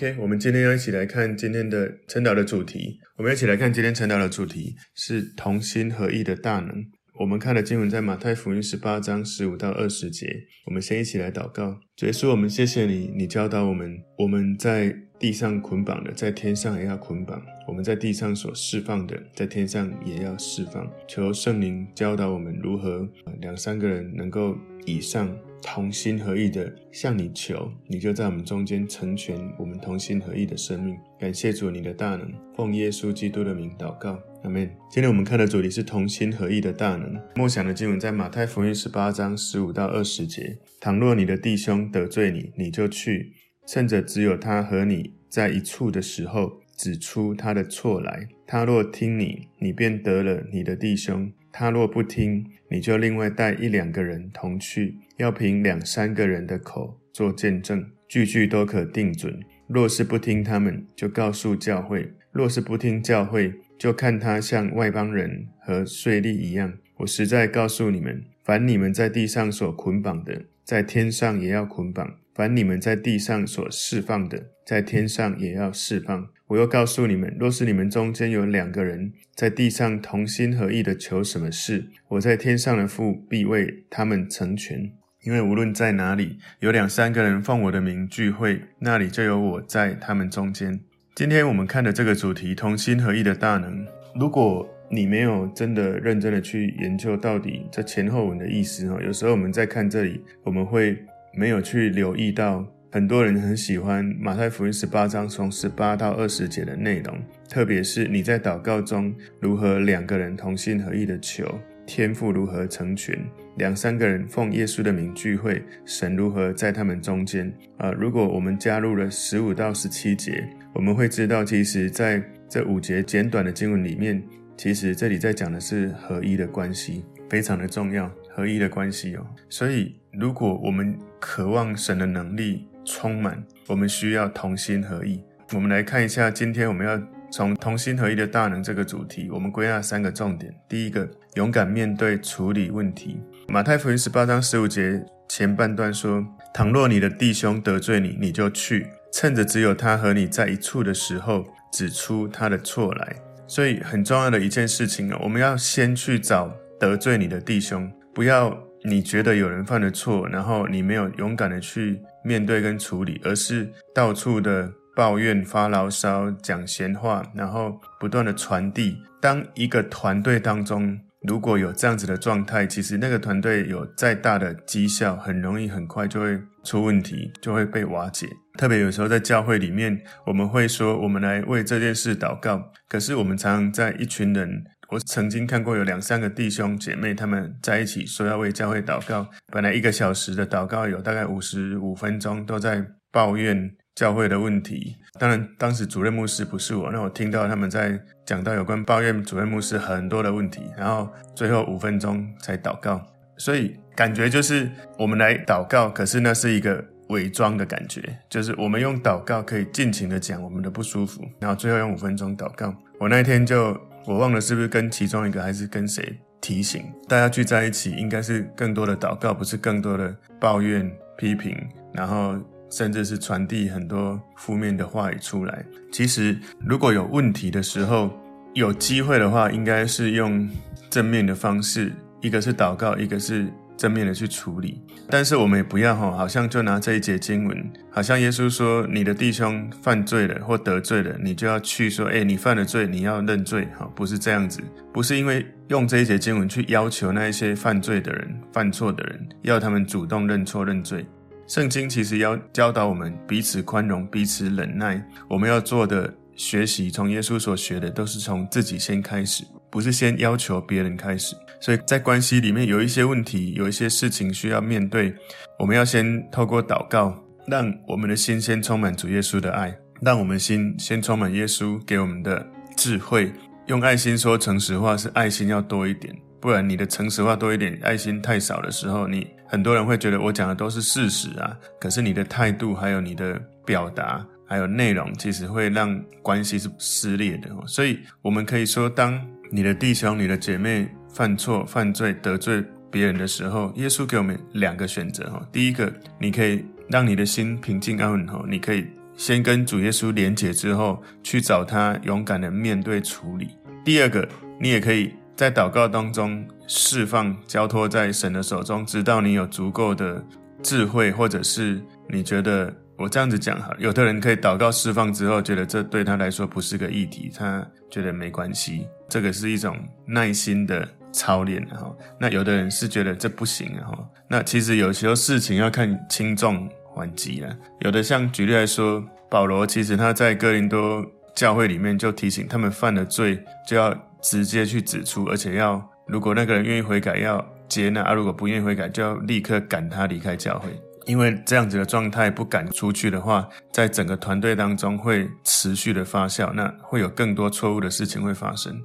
OK，我们今天要一起来看今天的晨祷的主题。我们一起来看今天晨祷的主题是同心合意的大能。我们看的经文在马太福音十八章十五到二十节。我们先一起来祷告。主耶稣，我们谢谢你，你教导我们，我们在地上捆绑的，在天上也要捆绑；我们在地上所释放的，在天上也要释放。求圣灵教导我们如何两三个人能够以上同心合意的向你求，你就在我们中间成全我们同心合意的生命。感谢主你的大能，奉耶稣基督的名祷告，阿门。今天我们看的主题是同心合意的大能。默想的经文在马太福音十八章十五到二十节。倘若你的弟兄得罪你，你就去，趁着只有他和你在一处的时候，指出他的错来。他若听你，你便得了你的弟兄；他若不听，你就另外带一两个人同去，要凭两三个人的口做见证，句句都可定准。若是不听他们，就告诉教会；若是不听教会，就看他像外邦人和税吏一样。我实在告诉你们，凡你们在地上所捆绑的，在天上也要捆绑；凡你们在地上所释放的，在天上也要释放。我又告诉你们，若是你们中间有两个人在地上同心合意的求什么事，我在天上的父必为他们成全。因为无论在哪里有两三个人奉我的名聚会，那里就有我在他们中间。今天我们看的这个主题，同心合意的大能。如果你没有真的认真的去研究到底这前后文的意思哈，有时候我们在看这里，我们会没有去留意到，很多人很喜欢马太福音十八章从十八到二十节的内容，特别是你在祷告中如何两个人同心合意的求，天父如何成全，两三个人奉耶稣的名聚会，神如何在他们中间啊？如果我们加入了十五到十七节，我们会知道，其实在这五节简短的经文里面。其实这里在讲的是合一的关系，非常的重要，合一的关系哦。所以，如果我们渴望神的能力充满，我们需要同心合意。我们来看一下，今天我们要从同心合意的大能这个主题，我们归纳三个重点。第一个，勇敢面对处理问题。马太福音十八章十五节前半段说：“倘若你的弟兄得罪你，你就去，趁着只有他和你在一处的时候，指出他的错来。”所以很重要的一件事情啊，我们要先去找得罪你的弟兄，不要你觉得有人犯了错，然后你没有勇敢的去面对跟处理，而是到处的抱怨、发牢骚、讲闲话，然后不断的传递。当一个团队当中如果有这样子的状态，其实那个团队有再大的绩效，很容易很快就会出问题，就会被瓦解。特别有时候在教会里面，我们会说我们来为这件事祷告。可是我们常常在一群人，我曾经看过有两三个弟兄姐妹他们在一起说要为教会祷告。本来一个小时的祷告有大概五十五分钟都在抱怨教会的问题。当然当时主任牧师不是我，那我听到他们在讲到有关抱怨主任牧师很多的问题，然后最后五分钟才祷告。所以感觉就是我们来祷告，可是那是一个。伪装的感觉，就是我们用祷告可以尽情的讲我们的不舒服，然后最后用五分钟祷告。我那天就我忘了是不是跟其中一个还是跟谁提醒大家聚在一起，应该是更多的祷告，不是更多的抱怨批评，然后甚至是传递很多负面的话语出来。其实如果有问题的时候，有机会的话，应该是用正面的方式，一个是祷告，一个是。正面的去处理，但是我们也不要哈，好像就拿这一节经文，好像耶稣说，你的弟兄犯罪了或得罪了，你就要去说，诶，你犯了罪，你要认罪哈，不是这样子，不是因为用这一节经文去要求那一些犯罪的人、犯错的人，要他们主动认错认罪。圣经其实要教导我们彼此宽容、彼此忍耐，我们要做的学习，从耶稣所学的，都是从自己先开始，不是先要求别人开始。所以在关系里面有一些问题，有一些事情需要面对，我们要先透过祷告，让我们的心先充满主耶稣的爱，让我们心先充满耶稣给我们的智慧。用爱心说诚实话，是爱心要多一点，不然你的诚实话多一点，爱心太少的时候，你很多人会觉得我讲的都是事实啊，可是你的态度还有你的表达还有内容，其实会让关系是撕裂的。所以我们可以说，当你的弟兄、你的姐妹。犯错、犯罪、得罪别人的时候，耶稣给我们两个选择哈。第一个，你可以让你的心平静安稳哈，你可以先跟主耶稣连结之后，去找他勇敢的面对处理。第二个，你也可以在祷告当中释放、交托在神的手中，直到你有足够的智慧，或者是你觉得我这样子讲哈，有的人可以祷告释放之后，觉得这对他来说不是个议题，他觉得没关系。这个是一种耐心的操练哈。那有的人是觉得这不行哈。那其实有时候事情要看轻重缓急了。有的像举例来说，保罗其实他在哥林多教会里面就提醒他们犯了罪，就要直接去指出，而且要如果那个人愿意悔改，要接纳；啊，如果不愿意悔改，就要立刻赶他离开教会。因为这样子的状态不敢出去的话，在整个团队当中会持续的发酵，那会有更多错误的事情会发生。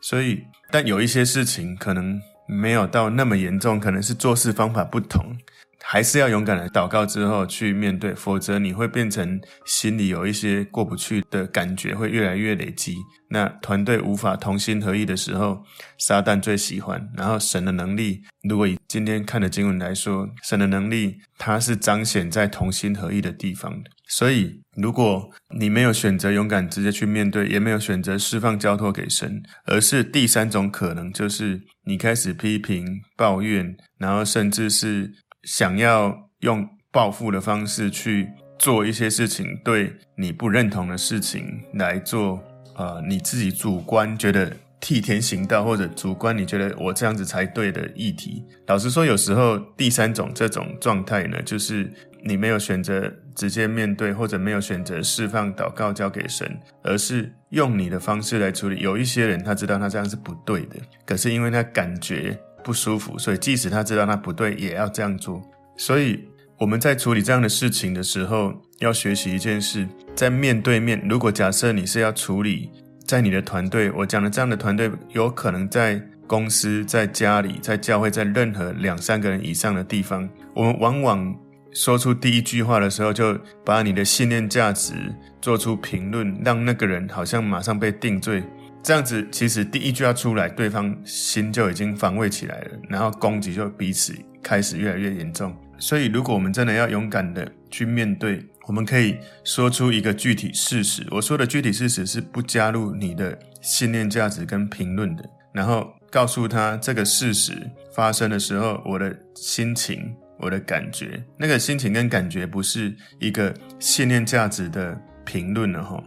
所以，但有一些事情可能没有到那么严重，可能是做事方法不同。还是要勇敢的祷告之后去面对，否则你会变成心里有一些过不去的感觉，会越来越累积。那团队无法同心合意的时候，撒旦最喜欢。然后神的能力，如果以今天看的经文来说，神的能力它是彰显在同心合意的地方的。所以，如果你没有选择勇敢直接去面对，也没有选择释放交托给神，而是第三种可能，就是你开始批评、抱怨，然后甚至是。想要用报复的方式去做一些事情，对你不认同的事情来做，呃，你自己主观觉得替天行道，或者主观你觉得我这样子才对的议题。老实说，有时候第三种这种状态呢，就是你没有选择直接面对，或者没有选择释放祷告交给神，而是用你的方式来处理。有一些人他知道他这样是不对的，可是因为他感觉。不舒服，所以即使他知道他不对，也要这样做。所以我们在处理这样的事情的时候，要学习一件事：在面对面，如果假设你是要处理在你的团队，我讲的这样的团队，有可能在公司、在家里、在教会，在任何两三个人以上的地方，我们往往说出第一句话的时候，就把你的信念、价值做出评论，让那个人好像马上被定罪。这样子，其实第一句话出来，对方心就已经防卫起来了，然后攻击就彼此开始越来越严重。所以，如果我们真的要勇敢的去面对，我们可以说出一个具体事实。我说的具体事实是不加入你的信念、价值跟评论的，然后告诉他这个事实发生的时候，我的心情、我的感觉，那个心情跟感觉不是一个信念、价值的评论了哈。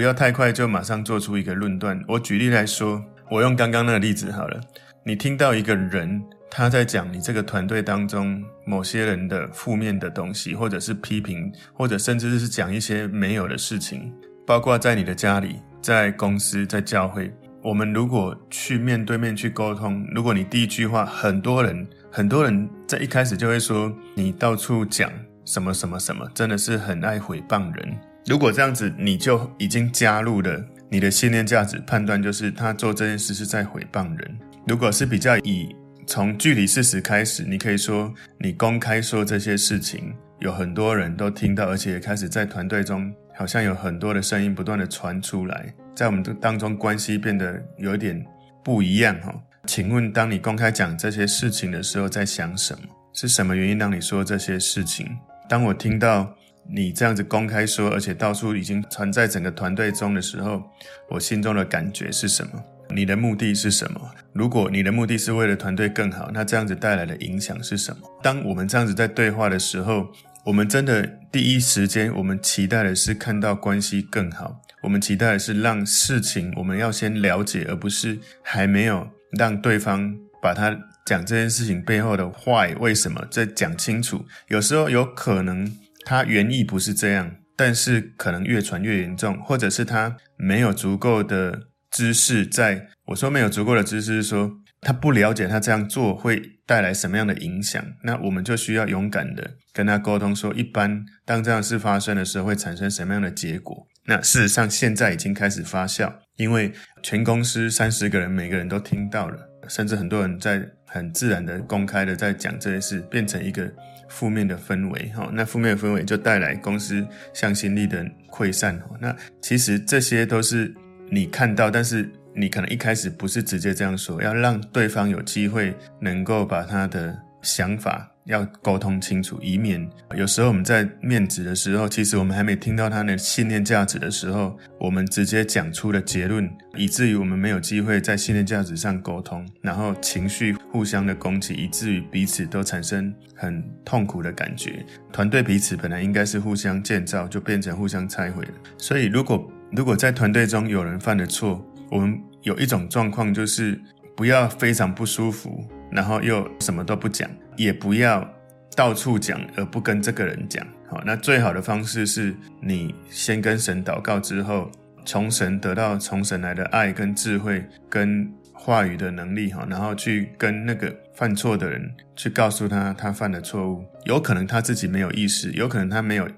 不要太快就马上做出一个论断。我举例来说，我用刚刚那个例子好了。你听到一个人他在讲你这个团队当中某些人的负面的东西，或者是批评，或者甚至是讲一些没有的事情，包括在你的家里、在公司、在教会。我们如果去面对面去沟通，如果你第一句话，很多人很多人在一开始就会说你到处讲什么什么什么，真的是很爱诽谤人。如果这样子，你就已经加入了你的信念价值判断，就是他做这件事是在诽谤人。如果是比较以从具体事实开始，你可以说你公开说这些事情，有很多人都听到，而且也开始在团队中，好像有很多的声音不断的传出来，在我们的当中关系变得有点不一样哈。请问，当你公开讲这些事情的时候，在想什么？是什么原因让你说这些事情？当我听到。你这样子公开说，而且到处已经传在整个团队中的时候，我心中的感觉是什么？你的目的是什么？如果你的目的是为了团队更好，那这样子带来的影响是什么？当我们这样子在对话的时候，我们真的第一时间，我们期待的是看到关系更好，我们期待的是让事情我们要先了解，而不是还没有让对方把他讲这件事情背后的坏为什么再讲清楚。有时候有可能。他原意不是这样，但是可能越传越严重，或者是他没有足够的知识在。我说没有足够的知识，是说他不了解他这样做会带来什么样的影响。那我们就需要勇敢的跟他沟通，说一般当这样事发生的时候会产生什么样的结果。那事实上现在已经开始发酵，因为全公司三十个人每个人都听到了，甚至很多人在很自然的公开的在讲这些事，变成一个。负面的氛围，哈，那负面的氛围就带来公司向心力的溃散，哈，那其实这些都是你看到，但是你可能一开始不是直接这样说，要让对方有机会能够把他的想法要沟通清楚，以免有时候我们在面质的时候，其实我们还没听到他的信念价值的时候，我们直接讲出了结论，以至于我们没有机会在信念价值上沟通，然后情绪互相的攻击，以至于彼此都产生很痛苦的感觉。团队彼此本来应该是互相建造，就变成互相拆毁了。所以，如果如果在团队中有人犯了错，我们有一种状况就是不要非常不舒服。然后又什么都不讲，也不要到处讲，而不跟这个人讲。好，那最好的方式是你先跟神祷告之后，从神得到从神来的爱跟智慧跟话语的能力，哈，然后去跟那个犯错的人去告诉他他犯的错误，有可能他自己没有意识，有可能他没有。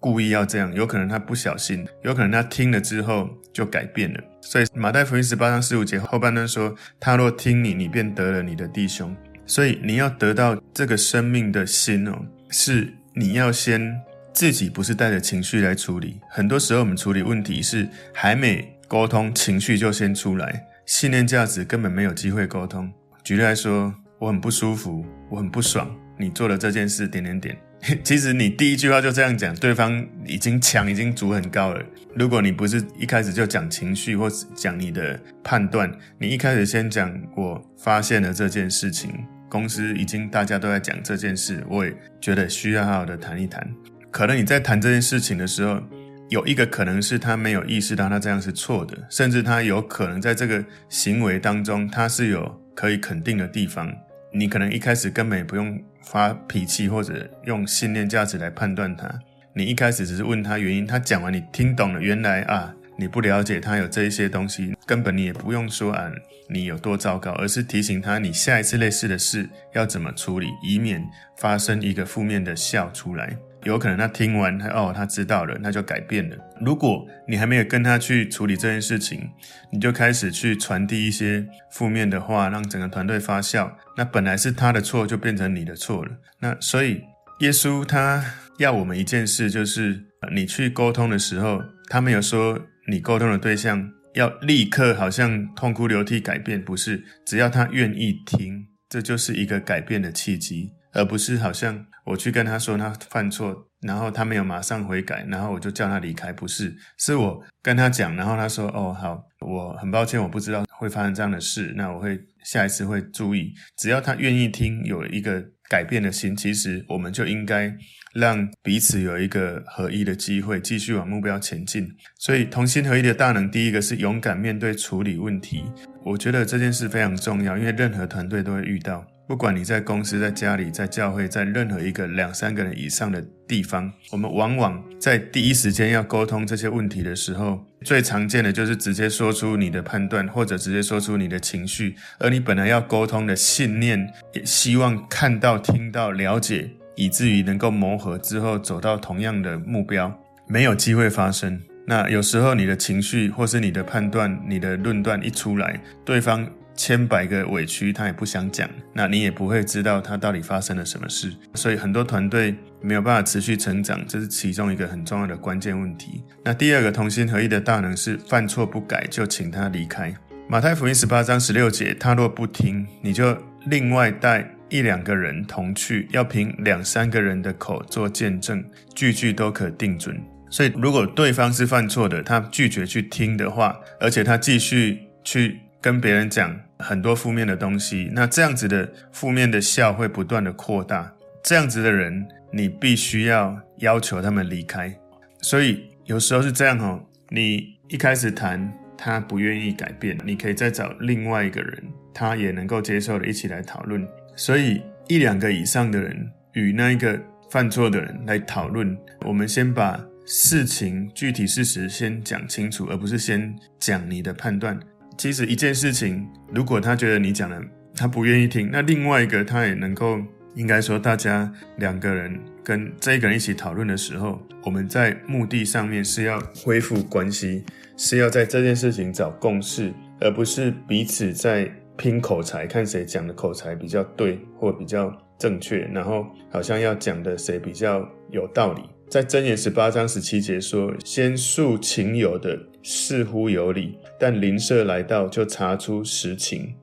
故意要这样，有可能他不小心，有可能他听了之后就改变了。所以马太福音十八章十五节后半段说：“他若听你，你便得了你的弟兄。”所以你要得到这个生命的心哦，是你要先自己不是带着情绪来处理。很多时候我们处理问题是还没沟通，情绪就先出来，信念价值根本没有机会沟通。举例来说，我很不舒服，我很不爽，你做了这件事，点点点。其实你第一句话就这样讲，对方已经墙已经筑很高了。如果你不是一开始就讲情绪或讲你的判断，你一开始先讲我发现了这件事情，公司已经大家都在讲这件事，我也觉得需要好好的谈一谈。可能你在谈这件事情的时候，有一个可能是他没有意识到他这样是错的，甚至他有可能在这个行为当中他是有可以肯定的地方。你可能一开始根本不用发脾气，或者用信念价值来判断他。你一开始只是问他原因，他讲完你听懂了，原来啊你不了解他有这一些东西，根本你也不用说啊你有多糟糕，而是提醒他你下一次类似的事要怎么处理，以免发生一个负面的笑出来。有可能他听完他哦，他知道了，那就改变了。如果你还没有跟他去处理这件事情，你就开始去传递一些负面的话，让整个团队发酵。那本来是他的错，就变成你的错了。那所以耶稣他要我们一件事，就是你去沟通的时候，他没有说你沟通的对象要立刻好像痛哭流涕改变，不是，只要他愿意听，这就是一个改变的契机。而不是好像我去跟他说他犯错，然后他没有马上悔改，然后我就叫他离开。不是，是我跟他讲，然后他说：“哦，好，我很抱歉，我不知道会发生这样的事，那我会下一次会注意。”只要他愿意听，有一个改变的心，其实我们就应该让彼此有一个合一的机会，继续往目标前进。所以，同心合一的大能，第一个是勇敢面对处理问题。我觉得这件事非常重要，因为任何团队都会遇到。不管你在公司、在家里、在教会、在任何一个两三个人以上的地方，我们往往在第一时间要沟通这些问题的时候，最常见的就是直接说出你的判断，或者直接说出你的情绪，而你本来要沟通的信念，也希望看到、听到、了解，以至于能够磨合之后走到同样的目标，没有机会发生。那有时候你的情绪或是你的判断、你的论断一出来，对方。千百个委屈，他也不想讲，那你也不会知道他到底发生了什么事。所以很多团队没有办法持续成长，这是其中一个很重要的关键问题。那第二个同心合一的大能是犯错不改，就请他离开。马太福音十八章十六节，他若不听，你就另外带一两个人同去，要凭两三个人的口做见证，句句都可定准。所以如果对方是犯错的，他拒绝去听的话，而且他继续去。跟别人讲很多负面的东西，那这样子的负面的效会不断的扩大。这样子的人，你必须要要求他们离开。所以有时候是这样哦，你一开始谈他不愿意改变，你可以再找另外一个人，他也能够接受的，一起来讨论。所以一两个以上的人与那一个犯错的人来讨论，我们先把事情具体事实先讲清楚，而不是先讲你的判断。其实一件事情，如果他觉得你讲的他不愿意听，那另外一个他也能够，应该说大家两个人跟这一个人一起讨论的时候，我们在目的上面是要恢复关系，是要在这件事情找共识，而不是彼此在拼口才，看谁讲的口才比较对或比较正确，然后好像要讲的谁比较有道理。在箴言十八章十七节说：“先诉情由的似乎有理，但邻舍来到就查出实情。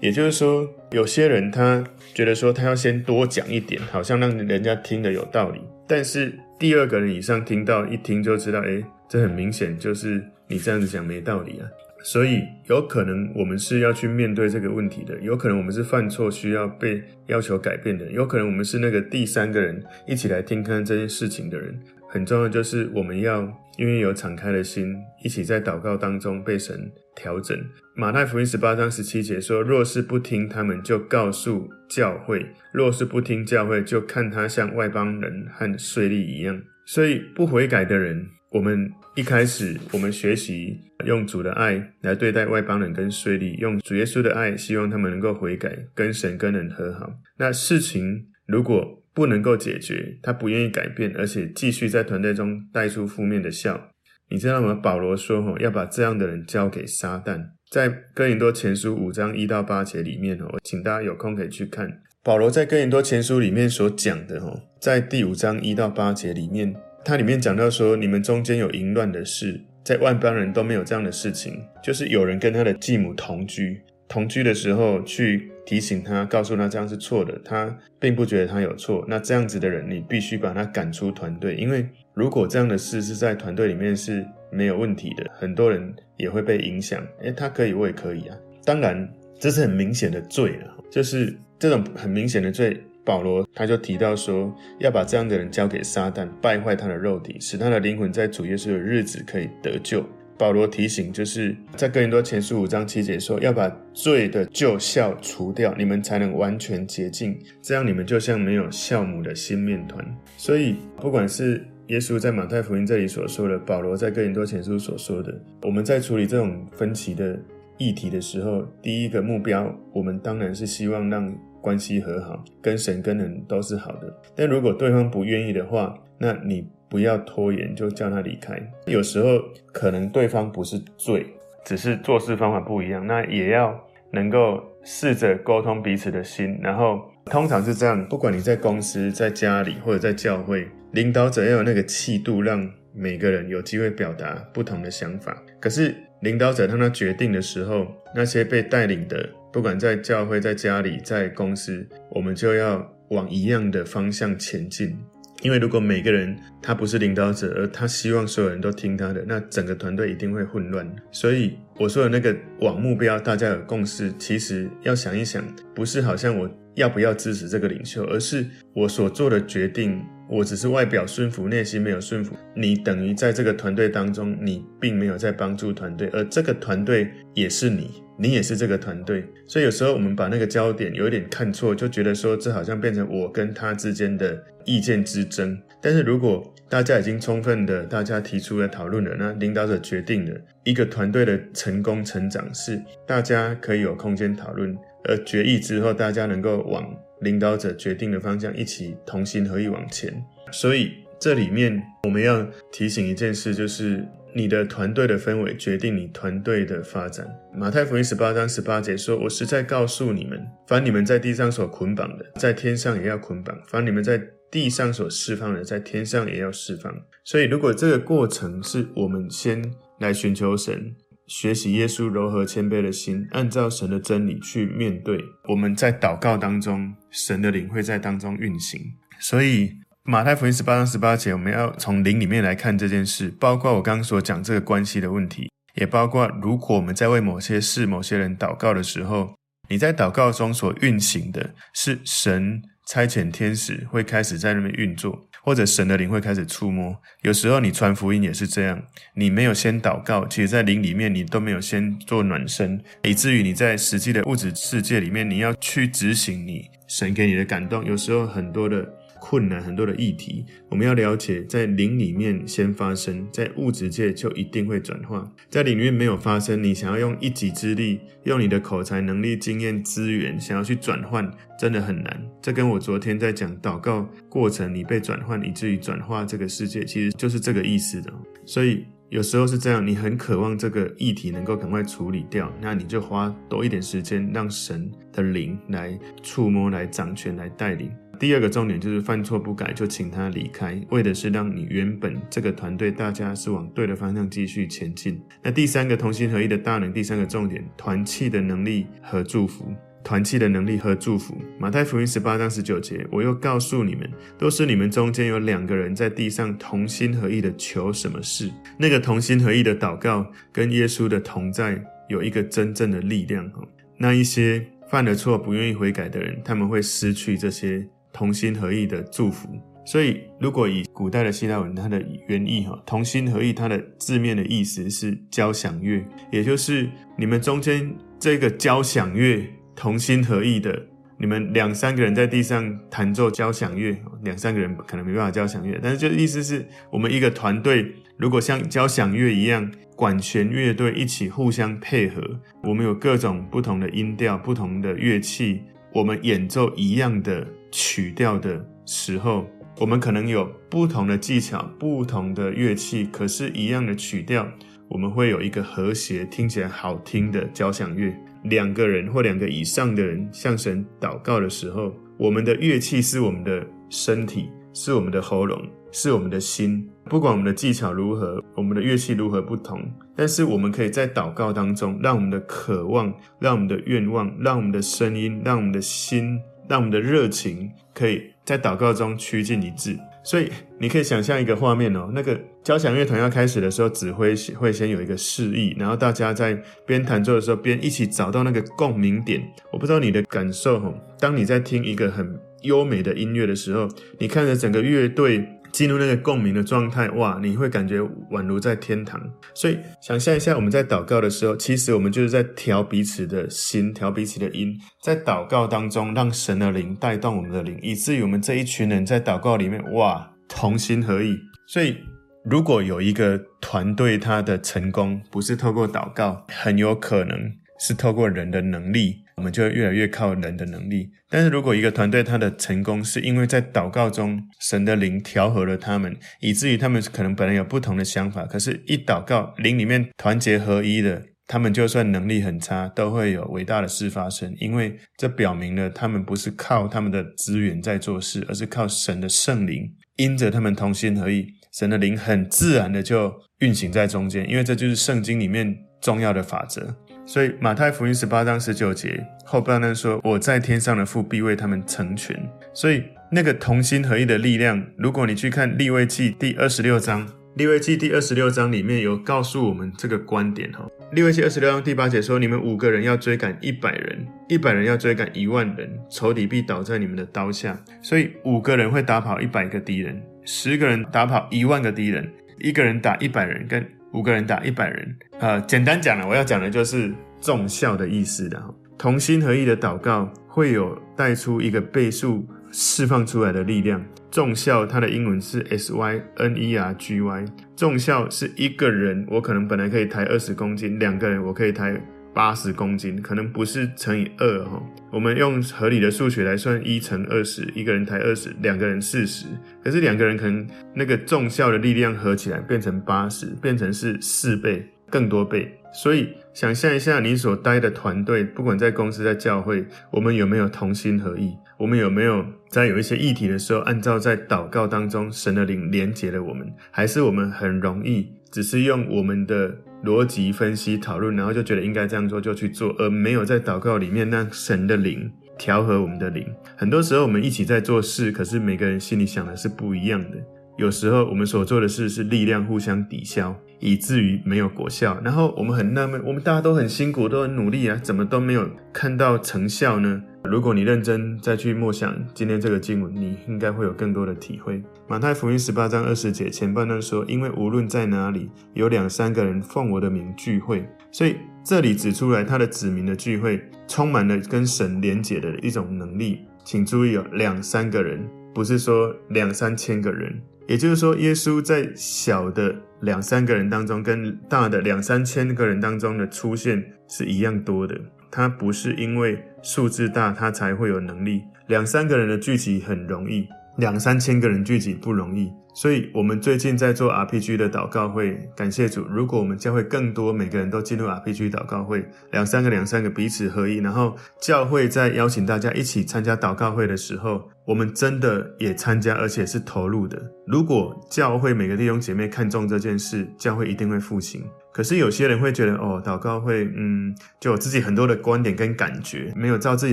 也就是说，有些人他觉得说他要先多讲一点，好像让人家听得有道理。但是第二个人以上听到一听就知道，诶，这很明显就是你这样子讲没道理啊。所以有可能我们是要去面对这个问题的，有可能我们是犯错需要被要求改变的，有可能我们是那个第三个人一起来听看这件事情的人。很重要就是我们要因为有敞开的心，一起在祷告当中被神调整。马太福音十八章十七节说：“若是不听他们，就告诉教会；若是不听教会，就看他像外邦人和税吏一样。”所以不悔改的人，我们一开始我们学习用主的爱来对待外邦人跟税吏，用主耶稣的爱，希望他们能够悔改，跟神跟人和好。那事情如果不能够解决，他不愿意改变，而且继续在团队中带出负面的笑，你知道吗？保罗说：“吼，要把这样的人交给撒旦。”在哥林多前书五章一到八节里面哦，请大家有空可以去看保罗在哥林多前书里面所讲的哦，在第五章一到八节里面，他里面讲到说，你们中间有淫乱的事，在外邦人都没有这样的事情，就是有人跟他的继母同居，同居的时候去提醒他，告诉他这样是错的，他并不觉得他有错，那这样子的人，你必须把他赶出团队，因为如果这样的事是在团队里面是没有问题的，很多人。也会被影响，诶，他可以，我也可以啊。当然，这是很明显的罪了，就是这种很明显的罪。保罗他就提到说，要把这样的人交给撒旦，败坏他的肉体，使他的灵魂在主耶稣的日子可以得救。保罗提醒，就是在哥林多前书五章七节说，要把罪的旧酵除掉，你们才能完全洁净，这样你们就像没有酵母的新面团。所以，不管是耶稣在马太福音这里所说的，保罗在哥林多前书所说的，我们在处理这种分歧的议题的时候，第一个目标，我们当然是希望让关系和好，跟神跟人都是好的。但如果对方不愿意的话，那你不要拖延，就叫他离开。有时候可能对方不是罪，只是做事方法不一样，那也要能够试着沟通彼此的心。然后通常是这样，不管你在公司、在家里或者在教会。领导者要有那个气度，让每个人有机会表达不同的想法。可是领导者当他决定的时候，那些被带领的，不管在教会、在家里、在公司，我们就要往一样的方向前进。因为如果每个人他不是领导者，而他希望所有人都听他的，那整个团队一定会混乱。所以我说的那个往目标，大家有共识，其实要想一想，不是好像我要不要支持这个领袖，而是我所做的决定。我只是外表顺服，内心没有顺服。你等于在这个团队当中，你并没有在帮助团队，而这个团队也是你，你也是这个团队。所以有时候我们把那个焦点有一点看错，就觉得说这好像变成我跟他之间的意见之争。但是如果大家已经充分的，大家提出了讨论了，那领导者决定了，一个团队的成功成长是大家可以有空间讨论，而决议之后，大家能够往。领导者决定的方向，一起同心合意往前。所以这里面我们要提醒一件事，就是你的团队的氛围决定你团队的发展。马太福音十八章十八节说：“我实在告诉你们，凡你们在地上所捆绑的，在天上也要捆绑；凡你们在地上所释放的，在天上也要释放。”所以，如果这个过程是我们先来寻求神。学习耶稣柔和谦卑的心，按照神的真理去面对。我们在祷告当中，神的灵会在当中运行。所以马太福音十八章十八节，我们要从灵里面来看这件事，包括我刚刚所讲这个关系的问题，也包括如果我们在为某些事、某些人祷告的时候，你在祷告中所运行的是神差遣天使会开始在那边运作。或者神的灵会开始触摸，有时候你传福音也是这样，你没有先祷告，其实在灵里面你都没有先做暖身，以至于你在实际的物质世界里面，你要去执行你神给你的感动，有时候很多的。困难很多的议题，我们要了解，在灵里面先发生，在物质界就一定会转化。在灵里面没有发生，你想要用一己之力，用你的口才、能力、经验、资源，想要去转换，真的很难。这跟我昨天在讲祷告过程，你被转换，以至于转化这个世界，其实就是这个意思的。所以有时候是这样，你很渴望这个议题能够赶快处理掉，那你就花多一点时间，让神的灵来触摸、来掌权、来带领。第二个重点就是犯错不改，就请他离开，为的是让你原本这个团队大家是往对的方向继续前进。那第三个同心合一的大能，第三个重点，团契的能力和祝福。团契的能力和祝福。马太福音十八章十九节，我又告诉你们，都是你们中间有两个人在地上同心合意的求什么事，那个同心合意的祷告跟耶稣的同在有一个真正的力量。那一些犯了错不愿意悔改的人，他们会失去这些同心合意的祝福。所以，如果以古代的希腊文，它的原意哈，同心合意，它的字面的意思是交响乐，也就是你们中间这个交响乐同心合意的，你们两三个人在地上弹奏交响乐，两三个人可能没办法交响乐，但是就意思是我们一个团队，如果像交响乐一样，管弦乐队一起互相配合，我们有各种不同的音调、不同的乐器，我们演奏一样的曲调的时候。我们可能有不同的技巧、不同的乐器，可是，一样的曲调，我们会有一个和谐、听起来好听的交响乐。两个人或两个以上的人向神祷告的时候，我们的乐器是我们的身体，是我们的喉咙，是我们的心。不管我们的技巧如何，我们的乐器如何不同，但是我们可以在祷告当中，让我们的渴望、让我们的愿望、让我们的声音、让我们的心、让我们的热情，可以。在祷告中趋近一致，所以你可以想象一个画面哦。那个交响乐团要开始的时候，指挥会先有一个示意，然后大家在边弹奏的时候边一起找到那个共鸣点。我不知道你的感受哦，当你在听一个很优美的音乐的时候，你看着整个乐队。进入那个共鸣的状态，哇，你会感觉宛如在天堂。所以想象一下，我们在祷告的时候，其实我们就是在调彼此的心，调彼此的音，在祷告当中，让神的灵带动我们的灵，以至于我们这一群人在祷告里面，哇，同心合意。所以，如果有一个团队，他的成功不是透过祷告，很有可能是透过人的能力。我们就会越来越靠人的能力，但是如果一个团队他的成功是因为在祷告中神的灵调和了他们，以至于他们可能本来有不同的想法，可是一祷告灵里面团结合一的，他们就算能力很差，都会有伟大的事发生，因为这表明了他们不是靠他们的资源在做事，而是靠神的圣灵，因着他们同心合意，神的灵很自然的就运行在中间，因为这就是圣经里面重要的法则。所以马太福音十八章十九节后半段说：“我在天上的父必为他们成全。”所以那个同心合意的力量，如果你去看利未记第二十六章，利未记第二十六章里面有告诉我们这个观点哈。利未记二十六章第八节说：“你们五个人要追赶一百人，一百人要追赶一万人，仇敌必倒在你们的刀下。”所以五个人会打跑一百个敌人，十个人打跑一万个敌人，一个人打一百人跟。五个人打一百人，呃，简单讲了，我要讲的就是众效的意思的。同心合意的祷告会有带出一个倍数释放出来的力量。众效它的英文是 S Y N E R G Y，众效是一个人，我可能本来可以抬二十公斤，两个人我可以抬。八十公斤可能不是乘以二哈，我们用合理的数学来算，一乘二十，一个人抬二十，两个人四十，可是两个人可能那个众效的力量合起来变成八十，变成是四倍更多倍。所以想象一下，你所待的团队，不管在公司、在教会，我们有没有同心合意？我们有没有在有一些议题的时候，按照在祷告当中神的灵连接了我们？还是我们很容易只是用我们的？逻辑分析讨论，然后就觉得应该这样做就去做，而没有在祷告里面让神的灵调和我们的灵。很多时候我们一起在做事，可是每个人心里想的是不一样的。有时候我们所做的事是力量互相抵消，以至于没有果效。然后我们很纳闷，我们大家都很辛苦，都很努力啊，怎么都没有看到成效呢？如果你认真再去默想今天这个经文，你应该会有更多的体会。马太福音十八章二十节前半段说：“因为无论在哪里有两三个人奉我的名聚会，所以这里指出来他的子民的聚会充满了跟神连结的一种能力。请注意哦，两三个人不是说两三千个人，也就是说，耶稣在小的两三个人当中，跟大的两三千个人当中的出现是一样多的。”他不是因为数字大，他才会有能力。两三个人的聚集很容易，两三千个人聚集不容易。所以，我们最近在做 RPG 的祷告会，感谢主。如果我们教会更多，每个人都进入 RPG 祷告会，两三个、两三个彼此合一，然后教会在邀请大家一起参加祷告会的时候，我们真的也参加，而且是投入的。如果教会每个弟兄姐妹看重这件事，教会一定会复兴。可是有些人会觉得，哦，祷告会，嗯，就有自己很多的观点跟感觉，没有照自己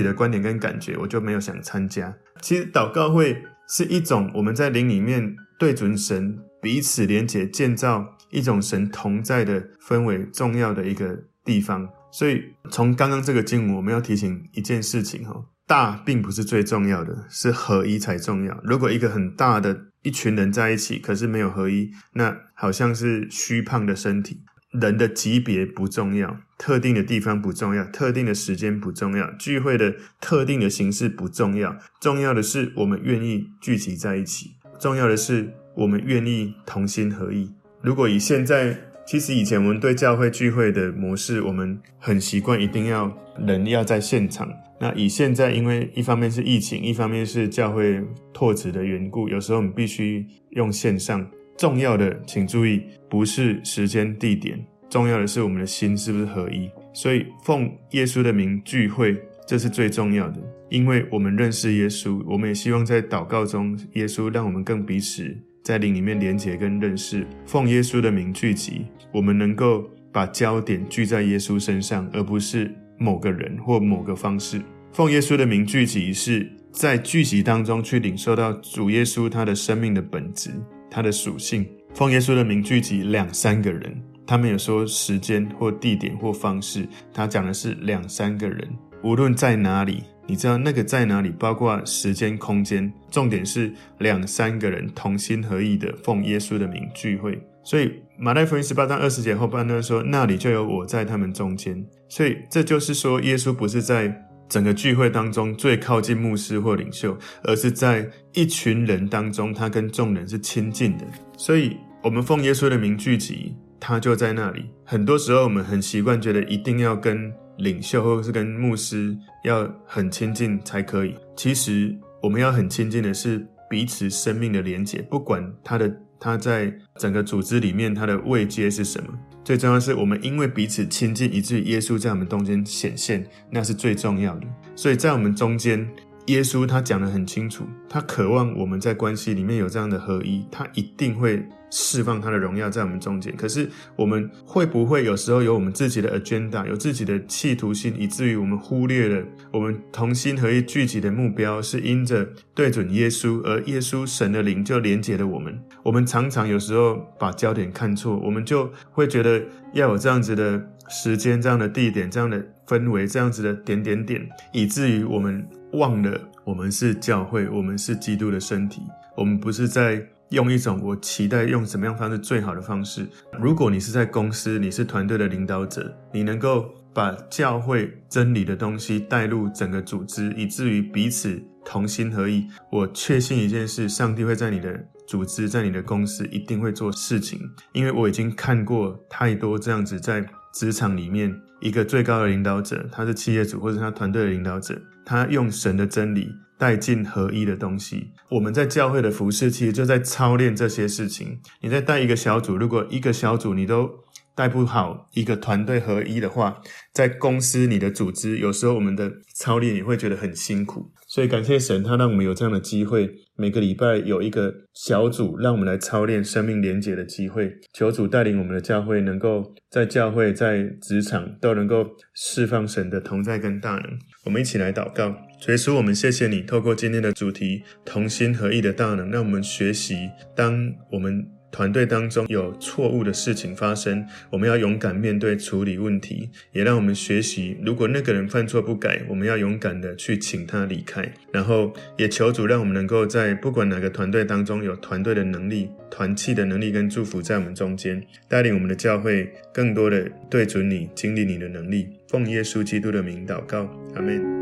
的观点跟感觉，我就没有想参加。其实祷告会是一种我们在灵里面对准神，彼此连结，建造一种神同在的氛围，重要的一个地方。所以从刚刚这个经文，我们要提醒一件事情哈，大并不是最重要的，是合一才重要。如果一个很大的一群人在一起，可是没有合一，那好像是虚胖的身体。人的级别不重要，特定的地方不重要，特定的时间不重要，聚会的特定的形式不重要，重要的是我们愿意聚集在一起，重要的是我们愿意同心合意。如果以现在，其实以前我们对教会聚会的模式，我们很习惯一定要人要在现场。那以现在，因为一方面是疫情，一方面是教会拓殖的缘故，有时候我们必须用线上。重要的，请注意，不是时间地点，重要的是我们的心是不是合一。所以奉耶稣的名聚会，这是最重要的，因为我们认识耶稣，我们也希望在祷告中，耶稣让我们更彼此在灵里面连接跟认识。奉耶稣的名聚集，我们能够把焦点聚在耶稣身上，而不是某个人或某个方式。奉耶稣的名聚集，是在聚集当中去领受到主耶稣他的生命的本质。他的属性，奉耶稣的名聚集两三个人，他没有说时间或地点或方式，他讲的是两三个人，无论在哪里，你知道那个在哪里，包括时间空间，重点是两三个人同心合意的奉耶稣的名聚会。所以马太福音十八章二十节后半段说，那里就有我在他们中间。所以这就是说，耶稣不是在。整个聚会当中最靠近牧师或领袖，而是在一群人当中，他跟众人是亲近的。所以，我们奉耶稣的名聚集，他就在那里。很多时候，我们很习惯觉得一定要跟领袖或是跟牧师要很亲近才可以。其实，我们要很亲近的是彼此生命的连结，不管他的他在整个组织里面他的位阶是什么。最重要是，我们因为彼此亲近，以至于耶稣在我们中间显现，那是最重要的。所以在我们中间，耶稣他讲得很清楚，他渴望我们在关系里面有这样的合一，他一定会。释放他的荣耀在我们中间，可是我们会不会有时候有我们自己的 agenda，有自己的企图心，以至于我们忽略了我们同心合一聚集的目标是因着对准耶稣，而耶稣神的灵就连接了我们。我们常常有时候把焦点看错，我们就会觉得要有这样子的时间、这样的地点、这样的氛围、这样子的点点点，以至于我们忘了我们是教会，我们是基督的身体，我们不是在。用一种我期待用什么样方式最好的方式。如果你是在公司，你是团队的领导者，你能够把教会真理的东西带入整个组织，以至于彼此同心合意。我确信一件事：上帝会在你的组织，在你的公司一定会做事情，因为我已经看过太多这样子在职场里面，一个最高的领导者，他是企业主或者他团队的领导者，他用神的真理。带进合一的东西，我们在教会的服饰其实就在操练这些事情。你在带一个小组，如果一个小组你都带不好，一个团队合一的话，在公司你的组织，有时候我们的操练也会觉得很辛苦。所以感谢神，他让我们有这样的机会，每个礼拜有一个小组，让我们来操练生命连结的机会。求主带领我们的教会，能够在教会、在职场都能够释放神的同在跟大能。我们一起来祷告。主耶稣，我们谢谢你，透过今天的主题“同心合意的大能”，让我们学习，当我们团队当中有错误的事情发生，我们要勇敢面对处理问题，也让我们学习，如果那个人犯错不改，我们要勇敢的去请他离开。然后也求主让我们能够在不管哪个团队当中有团队的能力、团契的能力跟祝福在我们中间，带领我们的教会更多的对准你，经历你的能力。奉耶稣基督的名祷告，阿门。